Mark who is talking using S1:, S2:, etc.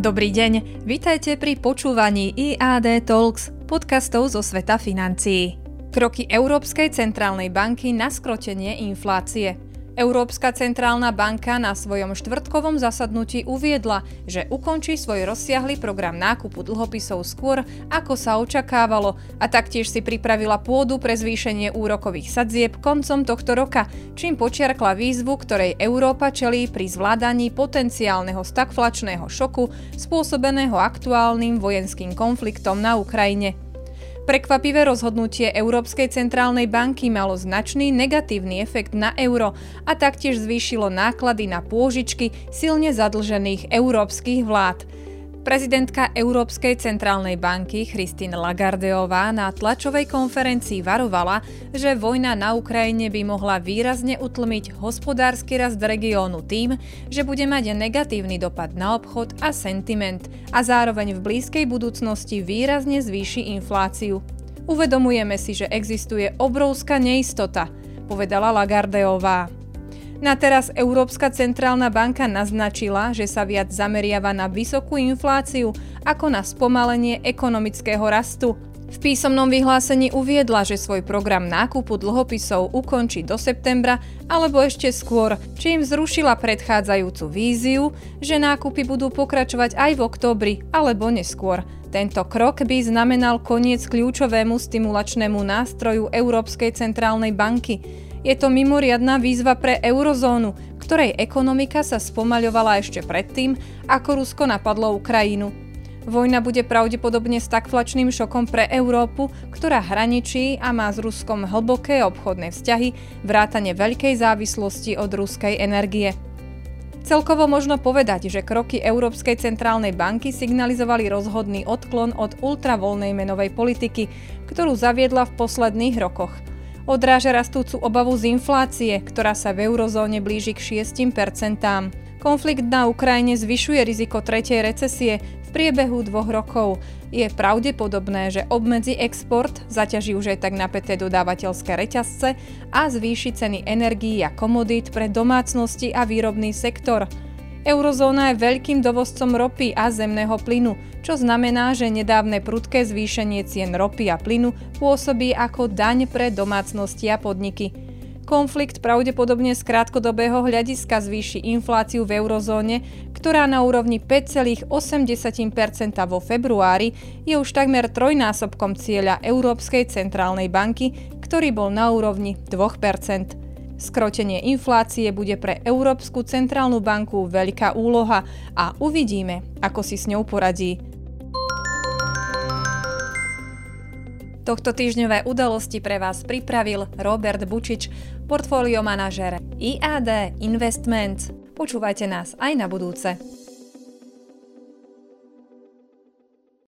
S1: Dobrý deň, vitajte pri počúvaní IAD Talks, podcastov zo sveta financií. Kroky Európskej centrálnej banky na skrotenie inflácie – Európska centrálna banka na svojom štvrtkovom zasadnutí uviedla, že ukončí svoj rozsiahly program nákupu dlhopisov skôr, ako sa očakávalo a taktiež si pripravila pôdu pre zvýšenie úrokových sadzieb koncom tohto roka, čím počiarkla výzvu, ktorej Európa čelí pri zvládaní potenciálneho stagflačného šoku spôsobeného aktuálnym vojenským konfliktom na Ukrajine. Prekvapivé rozhodnutie Európskej centrálnej banky malo značný negatívny efekt na euro a taktiež zvýšilo náklady na pôžičky silne zadlžených európskych vlád. Prezidentka Európskej centrálnej banky Christine Lagardeová na tlačovej konferencii varovala, že vojna na Ukrajine by mohla výrazne utlmiť hospodársky rast regiónu tým, že bude mať negatívny dopad na obchod a sentiment a zároveň v blízkej budúcnosti výrazne zvýši infláciu. Uvedomujeme si, že existuje obrovská neistota, povedala Lagardeová. Na teraz Európska centrálna banka naznačila, že sa viac zameriava na vysokú infláciu ako na spomalenie ekonomického rastu. V písomnom vyhlásení uviedla, že svoj program nákupu dlhopisov ukončí do septembra alebo ešte skôr, čím zrušila predchádzajúcu víziu, že nákupy budú pokračovať aj v oktobri alebo neskôr. Tento krok by znamenal koniec kľúčovému stimulačnému nástroju Európskej centrálnej banky, je to mimoriadná výzva pre eurozónu, ktorej ekonomika sa spomaľovala ešte predtým, ako Rusko napadlo Ukrajinu. Vojna bude pravdepodobne stagflačným šokom pre Európu, ktorá hraničí a má s Ruskom hlboké obchodné vzťahy, vrátane veľkej závislosti od ruskej energie. Celkovo možno povedať, že kroky Európskej centrálnej banky signalizovali rozhodný odklon od ultravoľnej menovej politiky, ktorú zaviedla v posledných rokoch – odráža rastúcu obavu z inflácie, ktorá sa v eurozóne blíži k 6%. Konflikt na Ukrajine zvyšuje riziko tretej recesie v priebehu dvoch rokov. Je pravdepodobné, že obmedzi export, zaťaží už aj tak napäté dodávateľské reťazce a zvýši ceny energií a komodít pre domácnosti a výrobný sektor – Eurozóna je veľkým dovozcom ropy a zemného plynu, čo znamená, že nedávne prudké zvýšenie cien ropy a plynu pôsobí ako daň pre domácnosti a podniky. Konflikt pravdepodobne z krátkodobého hľadiska zvýši infláciu v eurozóne, ktorá na úrovni 5,8% vo februári je už takmer trojnásobkom cieľa Európskej centrálnej banky, ktorý bol na úrovni 2%. Skrotenie inflácie bude pre Európsku centrálnu banku veľká úloha a uvidíme, ako si s ňou poradí. Tohto týždňové udalosti pre vás pripravil Robert Bučič, portfólio manažer IAD Investments. Počúvajte nás aj na budúce.